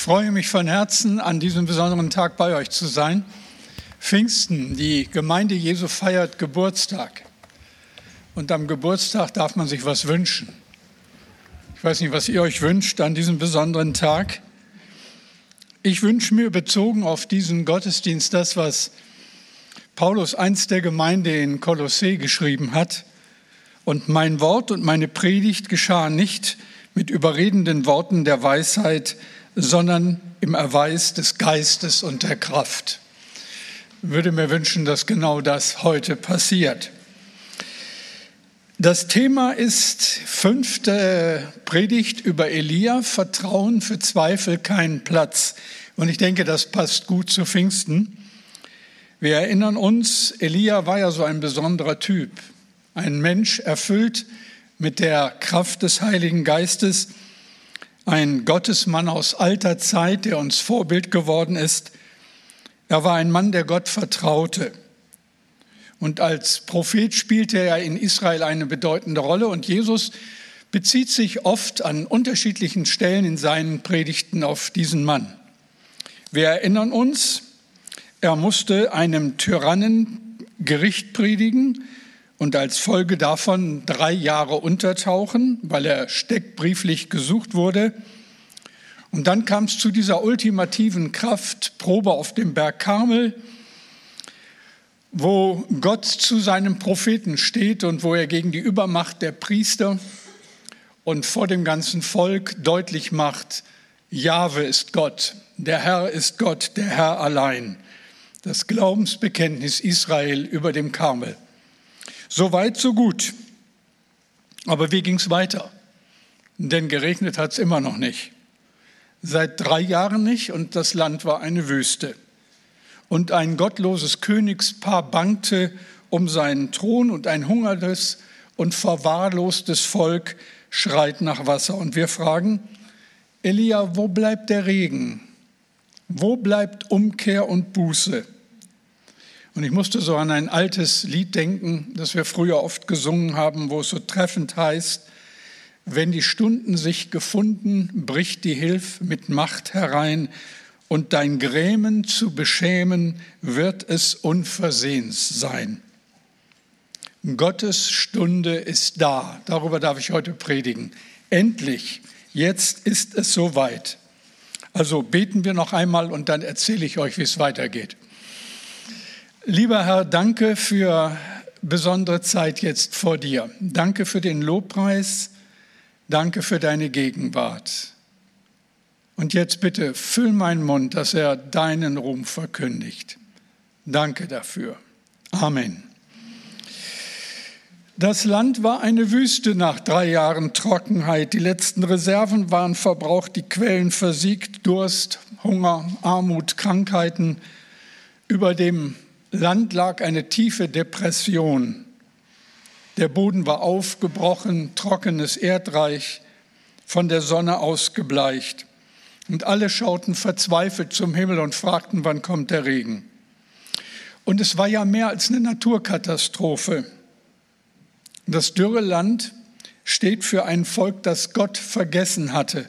freue mich von Herzen, an diesem besonderen Tag bei euch zu sein. Pfingsten, die Gemeinde Jesu feiert Geburtstag. Und am Geburtstag darf man sich was wünschen. Ich weiß nicht, was ihr euch wünscht an diesem besonderen Tag. Ich wünsche mir bezogen auf diesen Gottesdienst das, was Paulus einst der Gemeinde in Kolossee geschrieben hat. Und mein Wort und meine Predigt geschah nicht mit überredenden Worten der Weisheit, sondern im Erweis des Geistes und der Kraft. Ich würde mir wünschen, dass genau das heute passiert. Das Thema ist fünfte Predigt über Elia, Vertrauen für Zweifel keinen Platz. Und ich denke, das passt gut zu Pfingsten. Wir erinnern uns, Elia war ja so ein besonderer Typ, ein Mensch erfüllt mit der Kraft des Heiligen Geistes, ein Gottesmann aus alter Zeit, der uns Vorbild geworden ist. Er war ein Mann, der Gott vertraute. Und als Prophet spielte er in Israel eine bedeutende Rolle. Und Jesus bezieht sich oft an unterschiedlichen Stellen in seinen Predigten auf diesen Mann. Wir erinnern uns, er musste einem Tyrannen Gericht predigen, und als Folge davon drei Jahre untertauchen, weil er steckbrieflich gesucht wurde. Und dann kam es zu dieser ultimativen Kraftprobe auf dem Berg Karmel, wo Gott zu seinem Propheten steht und wo er gegen die Übermacht der Priester und vor dem ganzen Volk deutlich macht, Jahwe ist Gott, der Herr ist Gott, der Herr allein. Das Glaubensbekenntnis Israel über dem Karmel. So weit, so gut. Aber wie ging es weiter? Denn geregnet hat es immer noch nicht. Seit drei Jahren nicht und das Land war eine Wüste. Und ein gottloses Königspaar bangte um seinen Thron und ein hungertes und verwahrlostes Volk schreit nach Wasser. Und wir fragen, Elia, wo bleibt der Regen? Wo bleibt Umkehr und Buße? Und ich musste so an ein altes Lied denken, das wir früher oft gesungen haben, wo es so treffend heißt, wenn die Stunden sich gefunden, bricht die Hilf mit Macht herein, und dein Grämen zu beschämen, wird es unversehens sein. Gottes Stunde ist da. Darüber darf ich heute predigen. Endlich, jetzt ist es soweit. Also beten wir noch einmal und dann erzähle ich euch, wie es weitergeht. Lieber Herr, danke für besondere Zeit jetzt vor dir. Danke für den Lobpreis. Danke für deine Gegenwart. Und jetzt bitte füll meinen Mund, dass er deinen Ruhm verkündigt. Danke dafür. Amen. Das Land war eine Wüste nach drei Jahren Trockenheit. Die letzten Reserven waren verbraucht, die Quellen versiegt, Durst, Hunger, Armut, Krankheiten. Über dem Land lag eine tiefe Depression. Der Boden war aufgebrochen, trockenes Erdreich, von der Sonne ausgebleicht. Und alle schauten verzweifelt zum Himmel und fragten, wann kommt der Regen. Und es war ja mehr als eine Naturkatastrophe. Das dürre Land steht für ein Volk, das Gott vergessen hatte.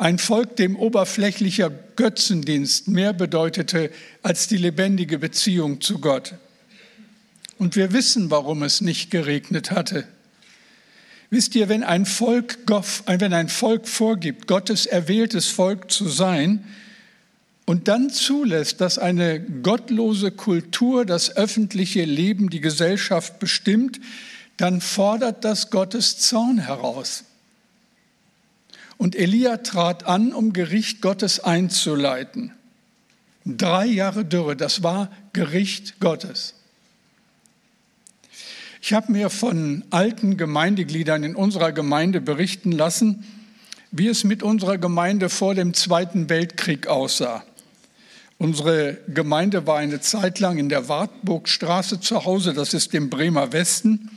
Ein Volk, dem oberflächlicher Götzendienst mehr bedeutete als die lebendige Beziehung zu Gott. Und wir wissen, warum es nicht geregnet hatte. Wisst ihr, wenn ein Volk, wenn ein Volk vorgibt, Gottes erwähltes Volk zu sein, und dann zulässt, dass eine gottlose Kultur das öffentliche Leben, die Gesellschaft bestimmt, dann fordert das Gottes Zorn heraus. Und Elia trat an, um Gericht Gottes einzuleiten. Drei Jahre Dürre, das war Gericht Gottes. Ich habe mir von alten Gemeindegliedern in unserer Gemeinde berichten lassen, wie es mit unserer Gemeinde vor dem Zweiten Weltkrieg aussah. Unsere Gemeinde war eine Zeit lang in der Wartburgstraße zu Hause, das ist im Bremer Westen.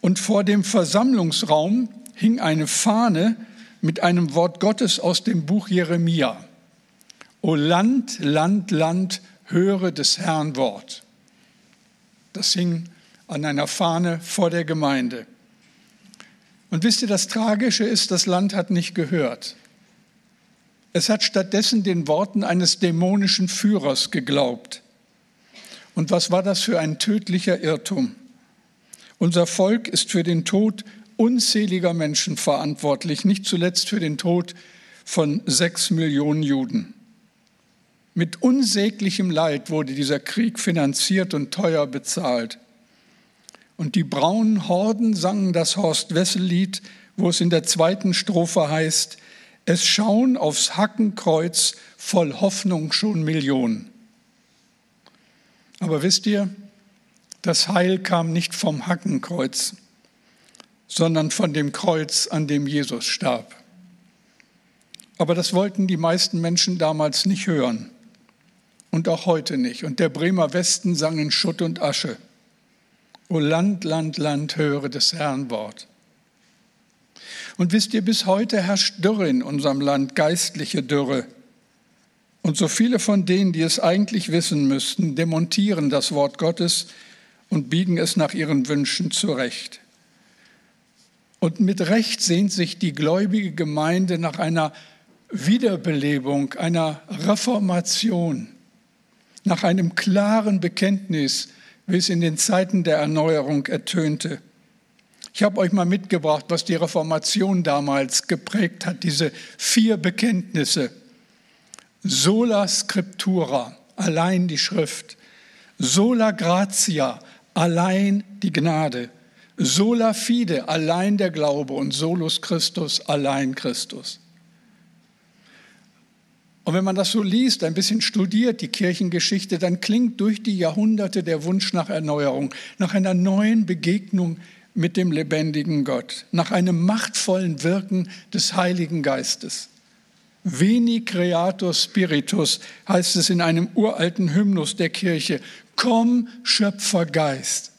Und vor dem Versammlungsraum hing eine Fahne mit einem Wort Gottes aus dem Buch Jeremia. O Land, Land, Land, höre des Herrn Wort. Das hing an einer Fahne vor der Gemeinde. Und wisst ihr, das Tragische ist, das Land hat nicht gehört. Es hat stattdessen den Worten eines dämonischen Führers geglaubt. Und was war das für ein tödlicher Irrtum? Unser Volk ist für den Tod unzähliger Menschen verantwortlich, nicht zuletzt für den Tod von sechs Millionen Juden. Mit unsäglichem Leid wurde dieser Krieg finanziert und teuer bezahlt. Und die braunen Horden sangen das Horst-Wessel-Lied, wo es in der zweiten Strophe heißt, es schauen aufs Hackenkreuz voll Hoffnung schon Millionen. Aber wisst ihr, das Heil kam nicht vom Hackenkreuz, sondern von dem Kreuz, an dem Jesus starb. Aber das wollten die meisten Menschen damals nicht hören und auch heute nicht. Und der Bremer Westen sang in Schutt und Asche. O Land, Land, Land, höre des Herrn Wort. Und wisst ihr, bis heute herrscht Dürre in unserem Land, geistliche Dürre. Und so viele von denen, die es eigentlich wissen müssten, demontieren das Wort Gottes und biegen es nach ihren Wünschen zurecht. Und mit Recht sehnt sich die gläubige Gemeinde nach einer Wiederbelebung, einer Reformation, nach einem klaren Bekenntnis, wie es in den Zeiten der Erneuerung ertönte. Ich habe euch mal mitgebracht, was die Reformation damals geprägt hat, diese vier Bekenntnisse. Sola Scriptura, allein die Schrift. Sola Gratia, allein die Gnade. Sola Fide, allein der Glaube. Und Solus Christus, allein Christus. Und wenn man das so liest, ein bisschen studiert, die Kirchengeschichte, dann klingt durch die Jahrhunderte der Wunsch nach Erneuerung, nach einer neuen Begegnung mit dem lebendigen Gott, nach einem machtvollen Wirken des Heiligen Geistes. Veni Creator Spiritus heißt es in einem uralten Hymnus der Kirche. Komm, Schöpfergeist.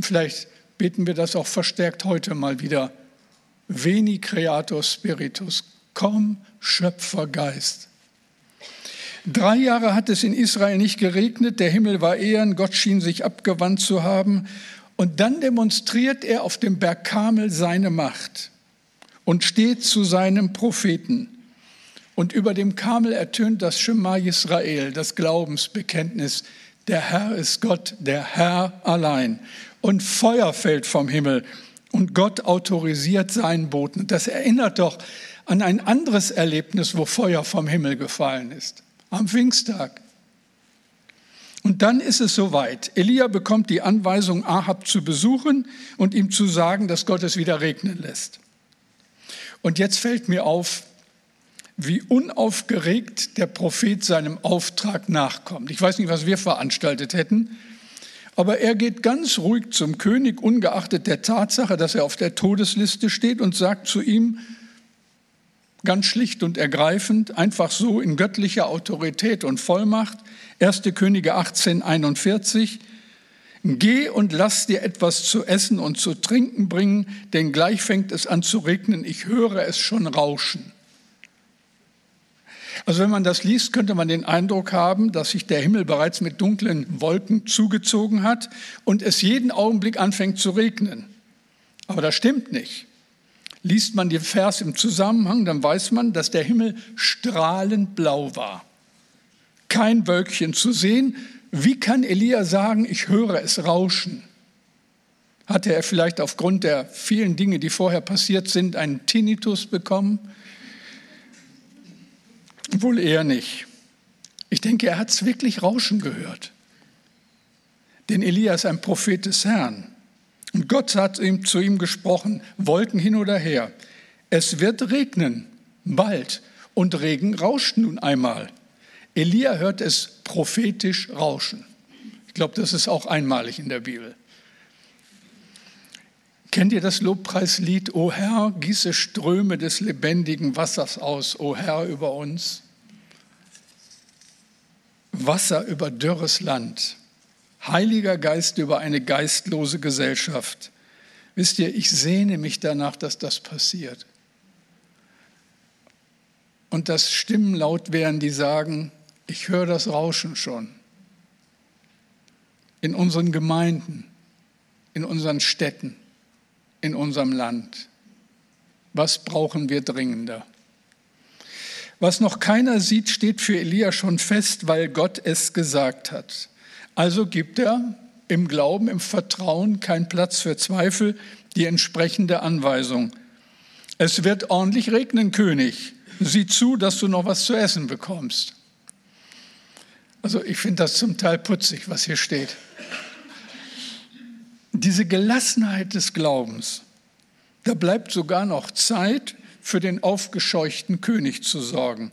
Vielleicht beten wir das auch verstärkt heute mal wieder. Veni Creator Spiritus. Komm, Schöpfergeist. Drei Jahre hat es in Israel nicht geregnet, der Himmel war ehren, Gott schien sich abgewandt zu haben. Und dann demonstriert er auf dem Berg Kamel seine Macht und steht zu seinem Propheten. Und über dem Kamel ertönt das Schema Israel, das Glaubensbekenntnis. Der Herr ist Gott, der Herr allein. Und Feuer fällt vom Himmel und Gott autorisiert seinen Boten. Das erinnert doch an ein anderes Erlebnis, wo Feuer vom Himmel gefallen ist. Am Pfingsttag. Und dann ist es soweit. Elia bekommt die Anweisung, Ahab zu besuchen und ihm zu sagen, dass Gott es wieder regnen lässt. Und jetzt fällt mir auf, wie unaufgeregt der Prophet seinem Auftrag nachkommt. Ich weiß nicht, was wir veranstaltet hätten, aber er geht ganz ruhig zum König, ungeachtet der Tatsache, dass er auf der Todesliste steht und sagt zu ihm, ganz schlicht und ergreifend, einfach so in göttlicher Autorität und Vollmacht. 1. Könige 18, 41. Geh und lass dir etwas zu essen und zu trinken bringen, denn gleich fängt es an zu regnen. Ich höre es schon rauschen. Also wenn man das liest, könnte man den Eindruck haben, dass sich der Himmel bereits mit dunklen Wolken zugezogen hat und es jeden Augenblick anfängt zu regnen. Aber das stimmt nicht. Liest man den Vers im Zusammenhang, dann weiß man, dass der Himmel strahlend blau war. Kein Wölkchen zu sehen. Wie kann Elia sagen, ich höre es rauschen? Hatte er vielleicht aufgrund der vielen Dinge, die vorher passiert sind, einen Tinnitus bekommen? Wohl eher nicht. Ich denke, er hat es wirklich rauschen gehört. Denn Elia ist ein Prophet des Herrn. Und Gott hat ihm, zu ihm gesprochen, Wolken hin oder her. Es wird regnen, bald. Und Regen rauscht nun einmal. Elia hört es prophetisch rauschen. Ich glaube, das ist auch einmalig in der Bibel. Kennt ihr das Lobpreislied, O Herr, gieße Ströme des lebendigen Wassers aus, O Herr, über uns? Wasser über dürres Land. Heiliger Geist über eine geistlose Gesellschaft. Wisst ihr, ich sehne mich danach, dass das passiert. Und dass Stimmen laut werden, die sagen, ich höre das Rauschen schon. In unseren Gemeinden, in unseren Städten, in unserem Land. Was brauchen wir dringender? Was noch keiner sieht, steht für Elia schon fest, weil Gott es gesagt hat. Also gibt er im Glauben, im Vertrauen keinen Platz für Zweifel, die entsprechende Anweisung. Es wird ordentlich regnen, König. Sieh zu, dass du noch was zu essen bekommst. Also ich finde das zum Teil putzig, was hier steht. Diese Gelassenheit des Glaubens, da bleibt sogar noch Zeit für den aufgescheuchten König zu sorgen.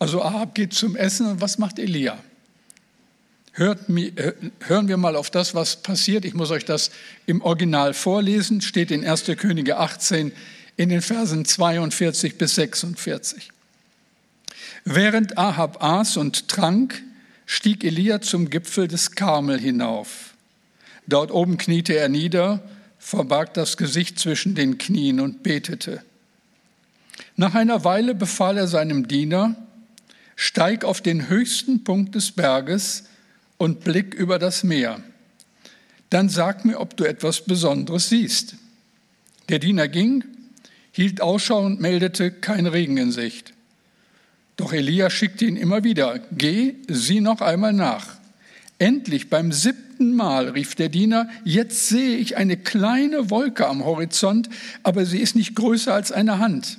Also Ahab geht zum Essen und was macht Elia? Hört, hören wir mal auf das, was passiert. Ich muss euch das im Original vorlesen, steht in 1. Könige 18 in den Versen 42 bis 46. Während Ahab aß und trank, stieg Elia zum Gipfel des Karmel hinauf. Dort oben kniete er nieder, verbarg das Gesicht zwischen den Knien und betete. Nach einer Weile befahl er seinem Diener, steig auf den höchsten Punkt des Berges und blick über das Meer. Dann sag mir, ob du etwas Besonderes siehst. Der Diener ging, hielt Ausschau und meldete kein Regen in Sicht. Doch Elia schickte ihn immer wieder, geh, sieh noch einmal nach. Endlich beim siebten Mal rief der Diener, jetzt sehe ich eine kleine Wolke am Horizont, aber sie ist nicht größer als eine Hand.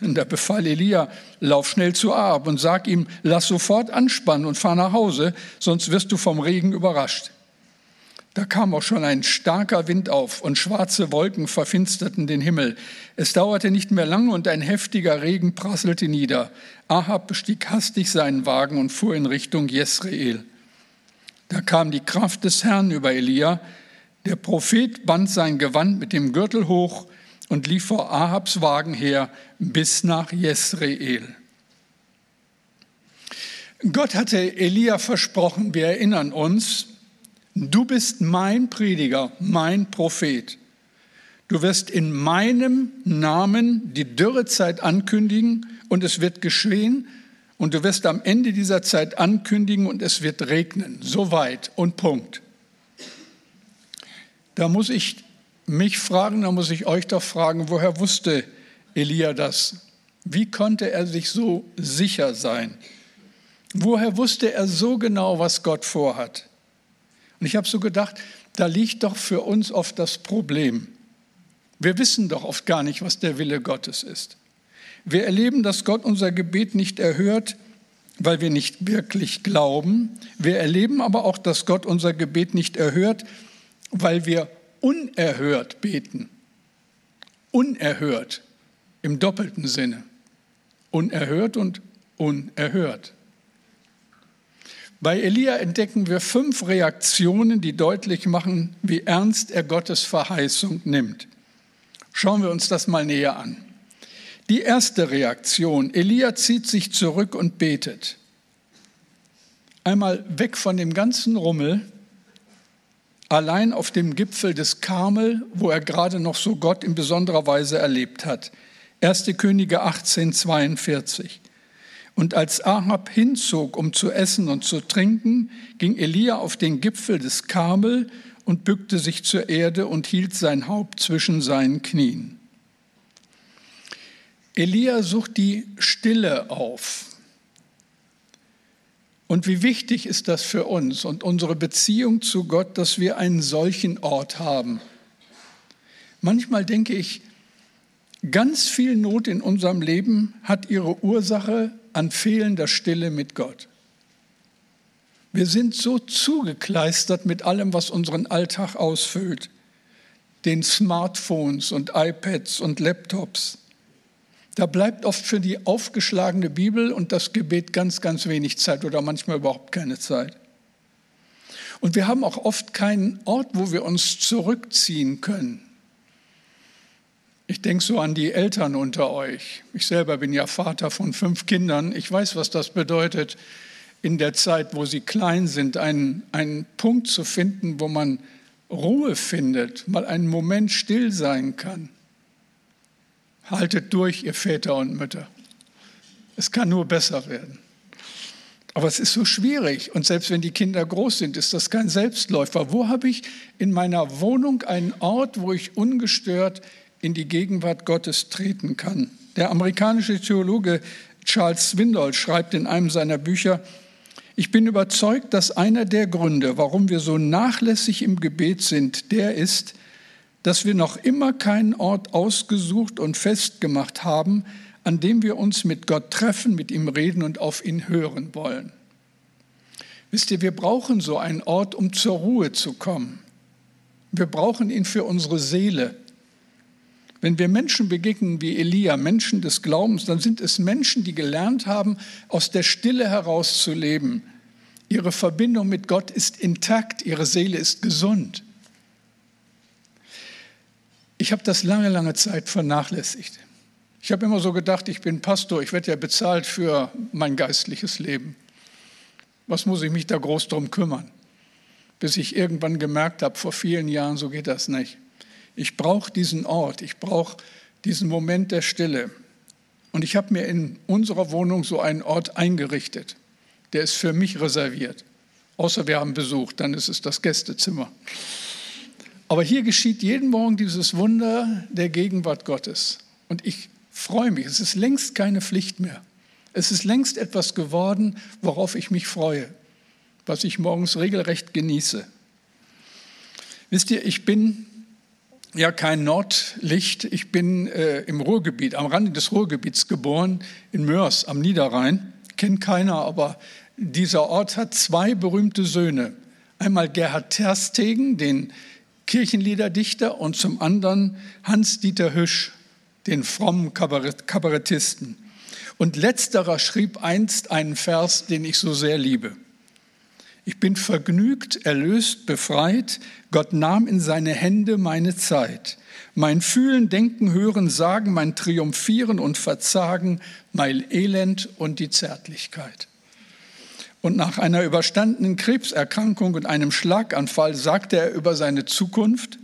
Und da befahl Elia, lauf schnell zu Ahab und sag ihm, lass sofort anspannen und fahr nach Hause, sonst wirst du vom Regen überrascht. Da kam auch schon ein starker Wind auf und schwarze Wolken verfinsterten den Himmel. Es dauerte nicht mehr lange und ein heftiger Regen prasselte nieder. Ahab bestieg hastig seinen Wagen und fuhr in Richtung Jesreel. Da kam die Kraft des Herrn über Elia. Der Prophet band sein Gewand mit dem Gürtel hoch und lief vor Ahabs Wagen her bis nach Jesreel. Gott hatte Elia versprochen, wir erinnern uns, du bist mein Prediger, mein Prophet. Du wirst in meinem Namen die Dürrezeit ankündigen und es wird geschehen. Und du wirst am Ende dieser Zeit ankündigen und es wird regnen. Soweit und Punkt. Da muss ich mich fragen, da muss ich euch doch fragen, woher wusste Elia das? Wie konnte er sich so sicher sein? Woher wusste er so genau, was Gott vorhat? Und ich habe so gedacht, da liegt doch für uns oft das Problem. Wir wissen doch oft gar nicht, was der Wille Gottes ist. Wir erleben, dass Gott unser Gebet nicht erhört, weil wir nicht wirklich glauben. Wir erleben aber auch, dass Gott unser Gebet nicht erhört, weil wir unerhört beten. Unerhört im doppelten Sinne. Unerhört und unerhört. Bei Elia entdecken wir fünf Reaktionen, die deutlich machen, wie ernst er Gottes Verheißung nimmt. Schauen wir uns das mal näher an. Die erste Reaktion, Elia zieht sich zurück und betet. Einmal weg von dem ganzen Rummel, allein auf dem Gipfel des Karmel, wo er gerade noch so Gott in besonderer Weise erlebt hat. 1. Könige 18, 42. Und als Ahab hinzog, um zu essen und zu trinken, ging Elia auf den Gipfel des Karmel und bückte sich zur Erde und hielt sein Haupt zwischen seinen Knien. Elia sucht die Stille auf. Und wie wichtig ist das für uns und unsere Beziehung zu Gott, dass wir einen solchen Ort haben. Manchmal denke ich, ganz viel Not in unserem Leben hat ihre Ursache an fehlender Stille mit Gott. Wir sind so zugekleistert mit allem, was unseren Alltag ausfüllt, den Smartphones und iPads und Laptops. Da bleibt oft für die aufgeschlagene Bibel und das Gebet ganz, ganz wenig Zeit oder manchmal überhaupt keine Zeit. Und wir haben auch oft keinen Ort, wo wir uns zurückziehen können. Ich denke so an die Eltern unter euch. Ich selber bin ja Vater von fünf Kindern. Ich weiß, was das bedeutet, in der Zeit, wo sie klein sind, einen, einen Punkt zu finden, wo man Ruhe findet, mal einen Moment still sein kann. Haltet durch, ihr Väter und Mütter. Es kann nur besser werden. Aber es ist so schwierig. Und selbst wenn die Kinder groß sind, ist das kein Selbstläufer. Wo habe ich in meiner Wohnung einen Ort, wo ich ungestört in die Gegenwart Gottes treten kann? Der amerikanische Theologe Charles Swindoll schreibt in einem seiner Bücher, ich bin überzeugt, dass einer der Gründe, warum wir so nachlässig im Gebet sind, der ist, dass wir noch immer keinen Ort ausgesucht und festgemacht haben, an dem wir uns mit Gott treffen, mit ihm reden und auf ihn hören wollen. Wisst ihr, wir brauchen so einen Ort, um zur Ruhe zu kommen. Wir brauchen ihn für unsere Seele. Wenn wir Menschen begegnen wie Elia, Menschen des Glaubens, dann sind es Menschen, die gelernt haben, aus der Stille heraus zu leben. Ihre Verbindung mit Gott ist intakt, ihre Seele ist gesund. Ich habe das lange, lange Zeit vernachlässigt. Ich habe immer so gedacht, ich bin Pastor, ich werde ja bezahlt für mein geistliches Leben. Was muss ich mich da groß drum kümmern? Bis ich irgendwann gemerkt habe, vor vielen Jahren, so geht das nicht. Ich brauche diesen Ort, ich brauche diesen Moment der Stille. Und ich habe mir in unserer Wohnung so einen Ort eingerichtet. Der ist für mich reserviert. Außer wir haben Besuch, dann ist es das Gästezimmer. Aber hier geschieht jeden Morgen dieses Wunder der Gegenwart Gottes. Und ich freue mich. Es ist längst keine Pflicht mehr. Es ist längst etwas geworden, worauf ich mich freue, was ich morgens regelrecht genieße. Wisst ihr, ich bin ja kein Nordlicht. Ich bin äh, im Ruhrgebiet, am Rande des Ruhrgebiets geboren, in Mörs am Niederrhein. Kennt keiner, aber dieser Ort hat zwei berühmte Söhne. Einmal Gerhard Terstegen, den Kirchenliederdichter, und zum anderen Hans-Dieter Hüsch, den frommen Kabarettisten. Und letzterer schrieb einst einen Vers, den ich so sehr liebe. Ich bin vergnügt, erlöst, befreit. Gott nahm in seine Hände meine Zeit. Mein Fühlen, Denken, Hören, Sagen, mein Triumphieren und Verzagen, mein Elend und die Zärtlichkeit. Und nach einer überstandenen Krebserkrankung und einem Schlaganfall sagte er über seine Zukunft,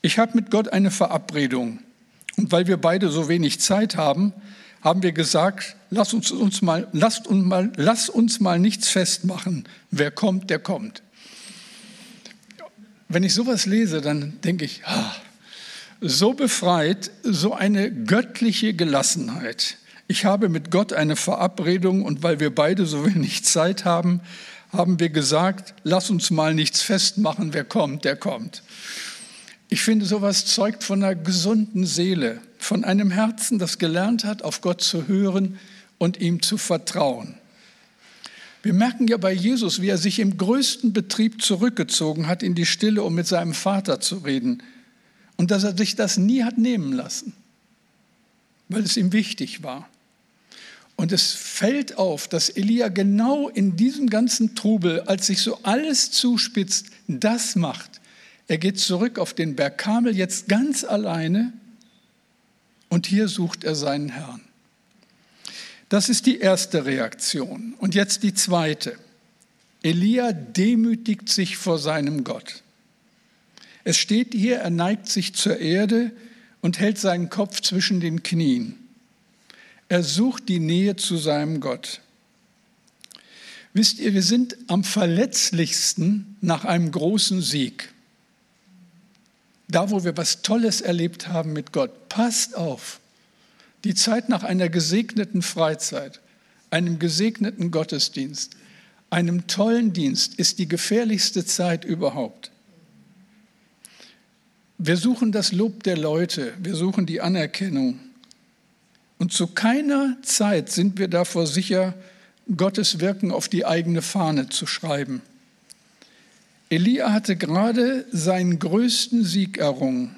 ich habe mit Gott eine Verabredung. Und weil wir beide so wenig Zeit haben, haben wir gesagt, lass uns, uns mal, lasst uns mal, lass uns mal nichts festmachen. Wer kommt, der kommt. Wenn ich sowas lese, dann denke ich, ah, so befreit, so eine göttliche Gelassenheit. Ich habe mit Gott eine Verabredung und weil wir beide so wenig Zeit haben, haben wir gesagt, lass uns mal nichts festmachen, wer kommt, der kommt. Ich finde, sowas zeugt von einer gesunden Seele, von einem Herzen, das gelernt hat, auf Gott zu hören und ihm zu vertrauen. Wir merken ja bei Jesus, wie er sich im größten Betrieb zurückgezogen hat in die Stille, um mit seinem Vater zu reden. Und dass er sich das nie hat nehmen lassen, weil es ihm wichtig war. Und es fällt auf, dass Elia genau in diesem ganzen Trubel, als sich so alles zuspitzt, das macht, er geht zurück auf den Berg Kamel, jetzt ganz alleine, und hier sucht er seinen Herrn. Das ist die erste Reaktion. Und jetzt die zweite. Elia demütigt sich vor seinem Gott. Es steht hier, er neigt sich zur Erde und hält seinen Kopf zwischen den Knien. Er sucht die Nähe zu seinem Gott. Wisst ihr, wir sind am verletzlichsten nach einem großen Sieg da wo wir was Tolles erlebt haben mit Gott. Passt auf, die Zeit nach einer gesegneten Freizeit, einem gesegneten Gottesdienst, einem tollen Dienst ist die gefährlichste Zeit überhaupt. Wir suchen das Lob der Leute, wir suchen die Anerkennung. Und zu keiner Zeit sind wir davor sicher, Gottes Wirken auf die eigene Fahne zu schreiben. Elia hatte gerade seinen größten Sieg errungen.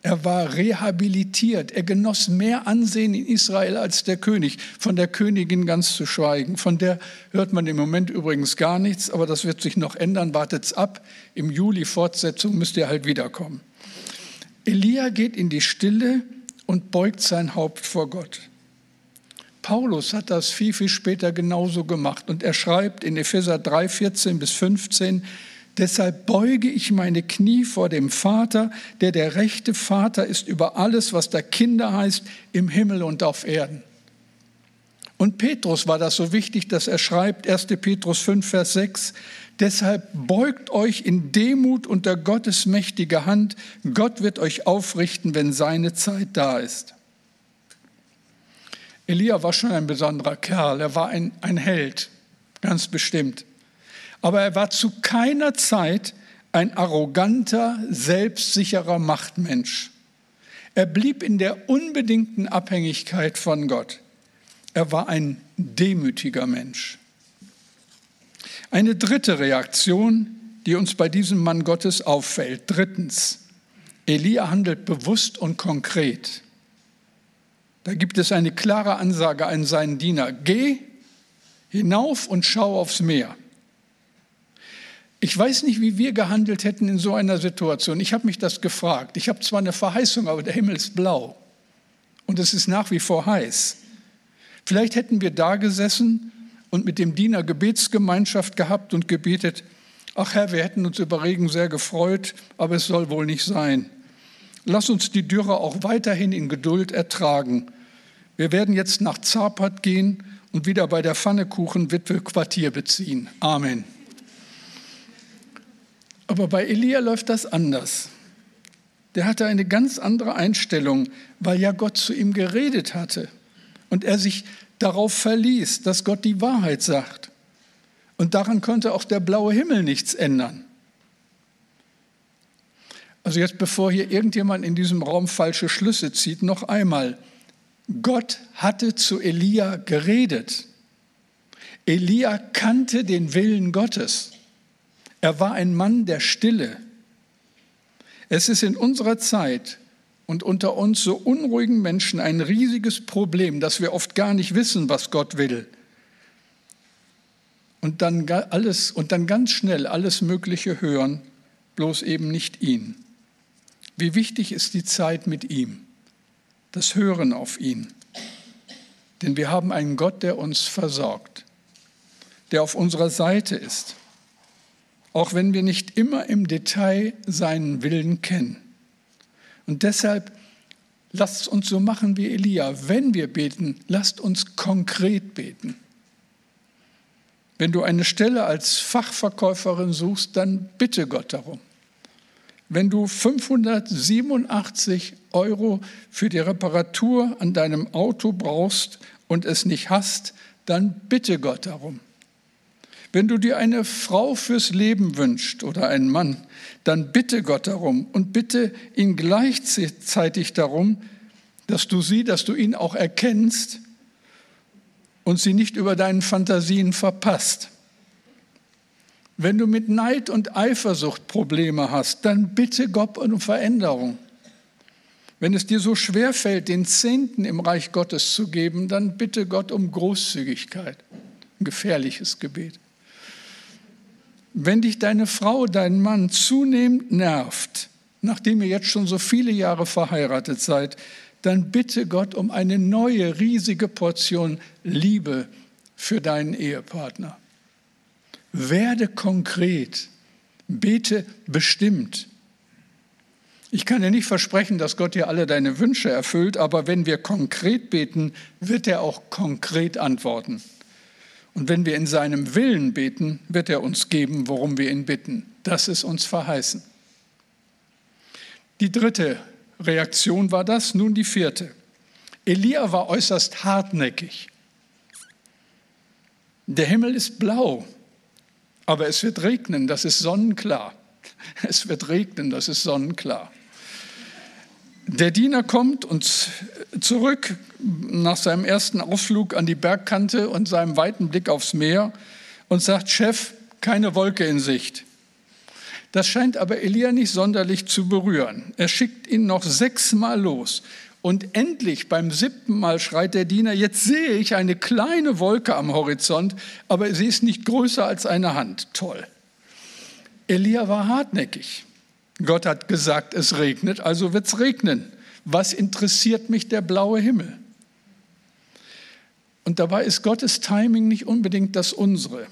Er war rehabilitiert. Er genoss mehr Ansehen in Israel als der König. Von der Königin ganz zu schweigen. Von der hört man im Moment übrigens gar nichts, aber das wird sich noch ändern. Wartet's ab. Im Juli Fortsetzung müsst ihr halt wiederkommen. Elia geht in die Stille und beugt sein Haupt vor Gott. Paulus hat das viel, viel später genauso gemacht und er schreibt in Epheser 3, 14 bis 15, Deshalb beuge ich meine Knie vor dem Vater, der der rechte Vater ist über alles, was da Kinder heißt, im Himmel und auf Erden. Und Petrus war das so wichtig, dass er schreibt, 1. Petrus 5, Vers 6, deshalb beugt euch in Demut unter Gottes mächtige Hand, Gott wird euch aufrichten, wenn seine Zeit da ist. Elia war schon ein besonderer Kerl, er war ein, ein Held, ganz bestimmt. Aber er war zu keiner Zeit ein arroganter, selbstsicherer Machtmensch. Er blieb in der unbedingten Abhängigkeit von Gott. Er war ein demütiger Mensch. Eine dritte Reaktion, die uns bei diesem Mann Gottes auffällt. Drittens, Elia handelt bewusst und konkret. Da gibt es eine klare Ansage an seinen Diener, geh hinauf und schau aufs Meer. Ich weiß nicht, wie wir gehandelt hätten in so einer Situation. Ich habe mich das gefragt. Ich habe zwar eine Verheißung, aber der Himmel ist blau und es ist nach wie vor heiß. Vielleicht hätten wir da gesessen und mit dem Diener Gebetsgemeinschaft gehabt und gebetet, ach Herr, wir hätten uns über Regen sehr gefreut, aber es soll wohl nicht sein. Lass uns die Dürre auch weiterhin in Geduld ertragen. Wir werden jetzt nach Zapat gehen und wieder bei der Pfannekuchenwitwe Quartier beziehen. Amen. Aber bei Elia läuft das anders. Der hatte eine ganz andere Einstellung, weil ja Gott zu ihm geredet hatte und er sich darauf verließ, dass Gott die Wahrheit sagt. Und daran konnte auch der blaue Himmel nichts ändern. Also jetzt, bevor hier irgendjemand in diesem Raum falsche Schlüsse zieht, noch einmal. Gott hatte zu Elia geredet. Elia kannte den Willen Gottes. Er war ein Mann der Stille. Es ist in unserer Zeit und unter uns so unruhigen Menschen ein riesiges Problem, dass wir oft gar nicht wissen, was Gott will. Und dann, alles, und dann ganz schnell alles Mögliche hören, bloß eben nicht ihn. Wie wichtig ist die Zeit mit ihm? das Hören auf ihn. Denn wir haben einen Gott, der uns versorgt, der auf unserer Seite ist, auch wenn wir nicht immer im Detail seinen Willen kennen. Und deshalb lasst uns so machen wie Elia. Wenn wir beten, lasst uns konkret beten. Wenn du eine Stelle als Fachverkäuferin suchst, dann bitte Gott darum. Wenn du 587 Euro für die Reparatur an deinem Auto brauchst und es nicht hast, dann bitte Gott darum. Wenn du dir eine Frau fürs Leben wünschst oder einen Mann, dann bitte Gott darum und bitte ihn gleichzeitig darum, dass du sie, dass du ihn auch erkennst und sie nicht über deinen Fantasien verpasst. Wenn du mit Neid und Eifersucht Probleme hast, dann bitte Gott um Veränderung. Wenn es dir so schwer fällt, den Zehnten im Reich Gottes zu geben, dann bitte Gott um Großzügigkeit. Ein gefährliches Gebet. Wenn dich deine Frau, dein Mann zunehmend nervt, nachdem ihr jetzt schon so viele Jahre verheiratet seid, dann bitte Gott um eine neue, riesige Portion Liebe für deinen Ehepartner. Werde konkret, bete bestimmt. Ich kann dir nicht versprechen, dass Gott dir alle deine Wünsche erfüllt, aber wenn wir konkret beten, wird er auch konkret antworten. Und wenn wir in seinem Willen beten, wird er uns geben, worum wir ihn bitten. Das ist uns verheißen. Die dritte Reaktion war das, nun die vierte. Elia war äußerst hartnäckig. Der Himmel ist blau, aber es wird regnen, das ist sonnenklar. Es wird regnen, das ist sonnenklar. Der Diener kommt und zurück nach seinem ersten Ausflug an die Bergkante und seinem weiten Blick aufs Meer und sagt, Chef, keine Wolke in Sicht. Das scheint aber Elia nicht sonderlich zu berühren. Er schickt ihn noch sechsmal los und endlich beim siebten Mal schreit der Diener, jetzt sehe ich eine kleine Wolke am Horizont, aber sie ist nicht größer als eine Hand. Toll. Elia war hartnäckig. Gott hat gesagt, es regnet, also wird es regnen. Was interessiert mich der blaue Himmel? Und dabei ist Gottes Timing nicht unbedingt das unsere.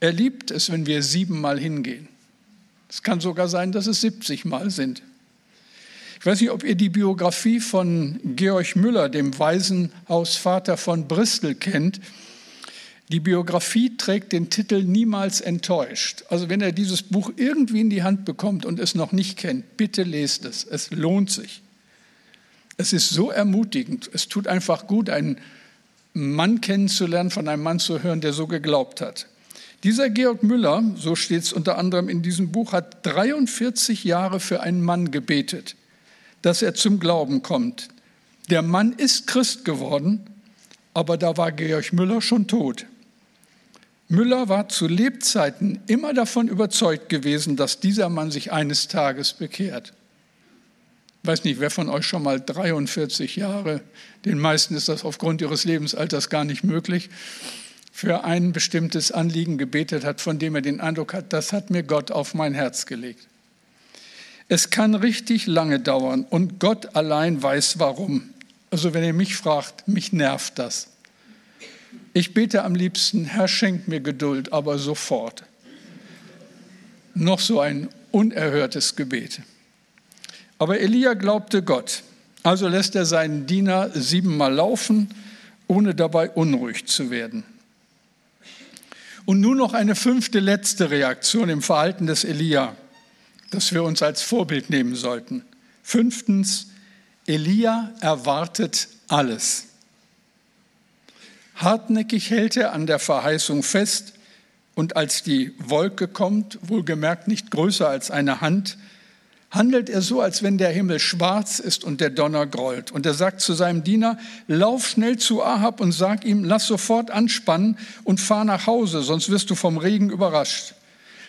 Er liebt es, wenn wir siebenmal hingehen. Es kann sogar sein, dass es 70 Mal sind. Ich weiß nicht, ob ihr die Biografie von Georg Müller, dem Waisenhausvater von Bristol, kennt. Die Biografie trägt den Titel Niemals enttäuscht. Also wenn ihr dieses Buch irgendwie in die Hand bekommt und es noch nicht kennt, bitte lest es. Es lohnt sich. Es ist so ermutigend. Es tut einfach gut, einen Mann kennenzulernen, von einem Mann zu hören, der so geglaubt hat. Dieser Georg Müller, so steht es unter anderem in diesem Buch, hat 43 Jahre für einen Mann gebetet, dass er zum Glauben kommt. Der Mann ist Christ geworden, aber da war Georg Müller schon tot. Müller war zu Lebzeiten immer davon überzeugt gewesen, dass dieser Mann sich eines Tages bekehrt. Ich weiß nicht, wer von euch schon mal 43 Jahre, den meisten ist das aufgrund ihres Lebensalters gar nicht möglich, für ein bestimmtes Anliegen gebetet hat, von dem er den Eindruck hat, das hat mir Gott auf mein Herz gelegt. Es kann richtig lange dauern und Gott allein weiß warum. Also wenn ihr mich fragt, mich nervt das. Ich bete am liebsten, Herr, schenk mir Geduld, aber sofort. Noch so ein unerhörtes Gebet. Aber Elia glaubte Gott. Also lässt er seinen Diener siebenmal laufen, ohne dabei unruhig zu werden. Und nun noch eine fünfte, letzte Reaktion im Verhalten des Elia, das wir uns als Vorbild nehmen sollten. Fünftens, Elia erwartet alles. Hartnäckig hält er an der Verheißung fest und als die Wolke kommt, wohlgemerkt nicht größer als eine Hand, handelt er so, als wenn der Himmel schwarz ist und der Donner grollt. Und er sagt zu seinem Diener, lauf schnell zu Ahab und sag ihm, lass sofort anspannen und fahr nach Hause, sonst wirst du vom Regen überrascht.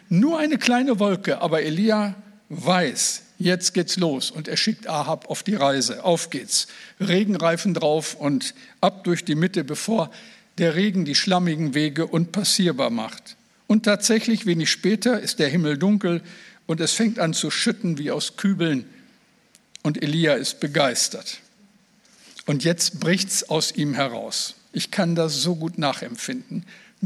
Nur eine kleine Wolke, aber Elia weiß, jetzt geht's los. Und er schickt Ahab auf die Reise. Auf geht's. Regenreifen drauf und ab durch die Mitte, bevor der Regen die schlammigen Wege unpassierbar macht. Und tatsächlich, wenig später, ist der Himmel dunkel und es fängt an zu schütten wie aus Kübeln. Und Elia ist begeistert. Und jetzt bricht's aus ihm heraus. Ich kann das so gut nachempfinden.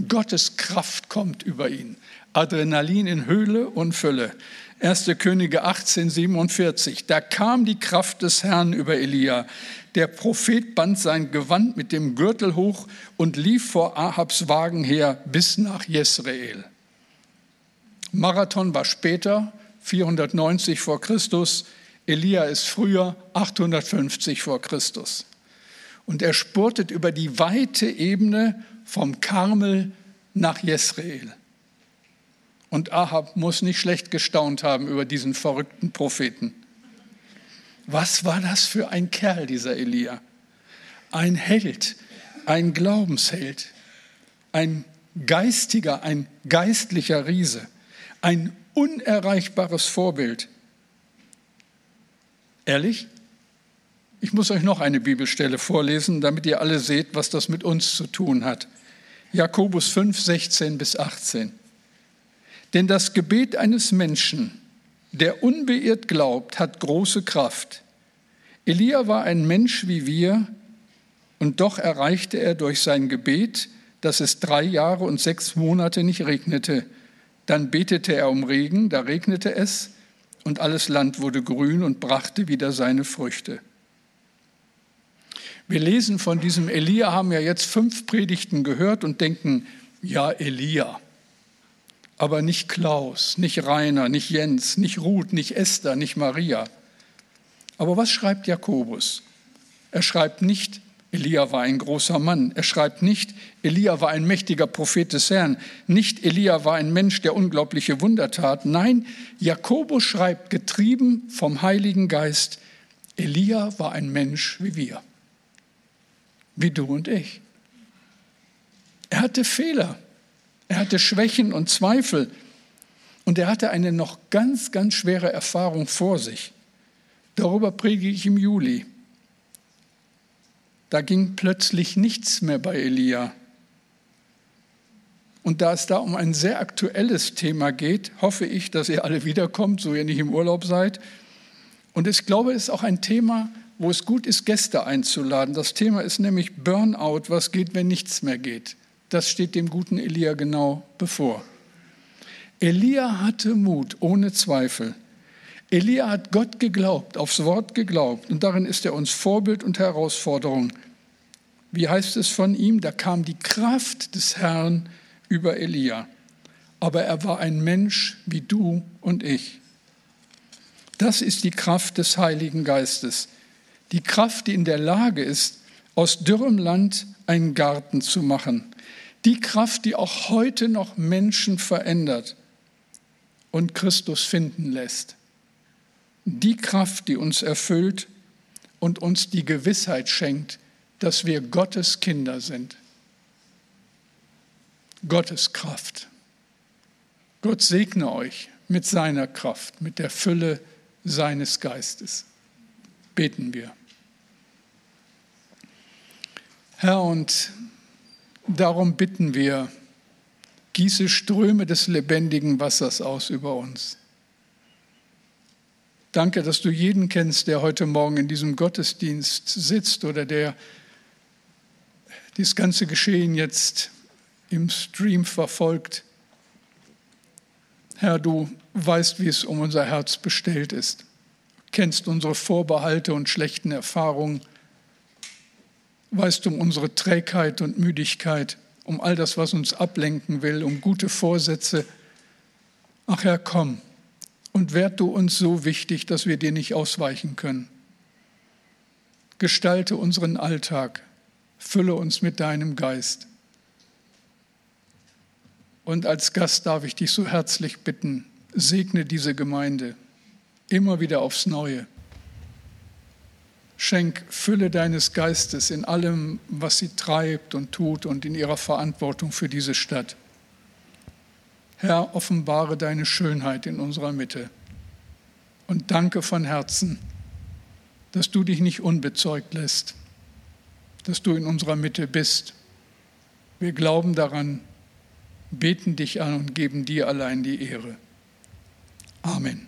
Gottes Kraft kommt über ihn. Adrenalin in Höhle und Fülle. 1. Könige 18, 47. Da kam die Kraft des Herrn über Elia. Der Prophet band sein Gewand mit dem Gürtel hoch und lief vor Ahabs Wagen her bis nach Jezreel. Marathon war später, 490 vor Christus. Elia ist früher, 850 vor Christus. Und er spurtet über die weite Ebene vom Karmel nach Jezreel. Und Ahab muss nicht schlecht gestaunt haben über diesen verrückten Propheten. Was war das für ein Kerl, dieser Elia? Ein Held, ein Glaubensheld, ein geistiger, ein geistlicher Riese, ein unerreichbares Vorbild. Ehrlich? Ich muss euch noch eine Bibelstelle vorlesen, damit ihr alle seht, was das mit uns zu tun hat. Jakobus 5, 16 bis 18. Denn das Gebet eines Menschen, der unbeirrt glaubt, hat große Kraft. Elia war ein Mensch wie wir, und doch erreichte er durch sein Gebet, dass es drei Jahre und sechs Monate nicht regnete. Dann betete er um Regen, da regnete es, und alles Land wurde grün und brachte wieder seine Früchte. Wir lesen von diesem Elia, haben ja jetzt fünf Predigten gehört und denken, ja, Elia aber nicht Klaus, nicht Rainer, nicht Jens, nicht Ruth, nicht Esther, nicht Maria. Aber was schreibt Jakobus? Er schreibt nicht, Elia war ein großer Mann. Er schreibt nicht, Elia war ein mächtiger Prophet des Herrn. Nicht, Elia war ein Mensch, der unglaubliche Wunder tat. Nein, Jakobus schreibt, getrieben vom Heiligen Geist, Elia war ein Mensch wie wir, wie du und ich. Er hatte Fehler. Er hatte Schwächen und Zweifel und er hatte eine noch ganz, ganz schwere Erfahrung vor sich. Darüber predige ich im Juli. Da ging plötzlich nichts mehr bei Elia. Und da es da um ein sehr aktuelles Thema geht, hoffe ich, dass ihr alle wiederkommt, so ihr nicht im Urlaub seid. Und ich glaube, es ist auch ein Thema, wo es gut ist, Gäste einzuladen. Das Thema ist nämlich Burnout, was geht, wenn nichts mehr geht. Das steht dem guten Elia genau bevor. Elia hatte Mut, ohne Zweifel. Elia hat Gott geglaubt, aufs Wort geglaubt und darin ist er uns Vorbild und Herausforderung. Wie heißt es von ihm? Da kam die Kraft des Herrn über Elia. Aber er war ein Mensch wie du und ich. Das ist die Kraft des Heiligen Geistes. Die Kraft, die in der Lage ist, aus dürrem Land einen Garten zu machen. Die Kraft, die auch heute noch Menschen verändert und Christus finden lässt. Die Kraft, die uns erfüllt und uns die Gewissheit schenkt, dass wir Gottes Kinder sind. Gottes Kraft. Gott segne euch mit seiner Kraft, mit der Fülle seines Geistes. Beten wir. Herr, und darum bitten wir, gieße Ströme des lebendigen Wassers aus über uns. Danke, dass du jeden kennst, der heute Morgen in diesem Gottesdienst sitzt oder der dieses ganze Geschehen jetzt im Stream verfolgt. Herr, du weißt, wie es um unser Herz bestellt ist, kennst unsere Vorbehalte und schlechten Erfahrungen weißt um unsere Trägheit und Müdigkeit, um all das, was uns ablenken will, um gute Vorsätze. Ach Herr, komm und werd du uns so wichtig, dass wir dir nicht ausweichen können. Gestalte unseren Alltag, fülle uns mit deinem Geist. Und als Gast darf ich dich so herzlich bitten, segne diese Gemeinde immer wieder aufs Neue. Schenk Fülle deines Geistes in allem, was sie treibt und tut und in ihrer Verantwortung für diese Stadt. Herr, offenbare deine Schönheit in unserer Mitte. Und danke von Herzen, dass du dich nicht unbezeugt lässt, dass du in unserer Mitte bist. Wir glauben daran, beten dich an und geben dir allein die Ehre. Amen.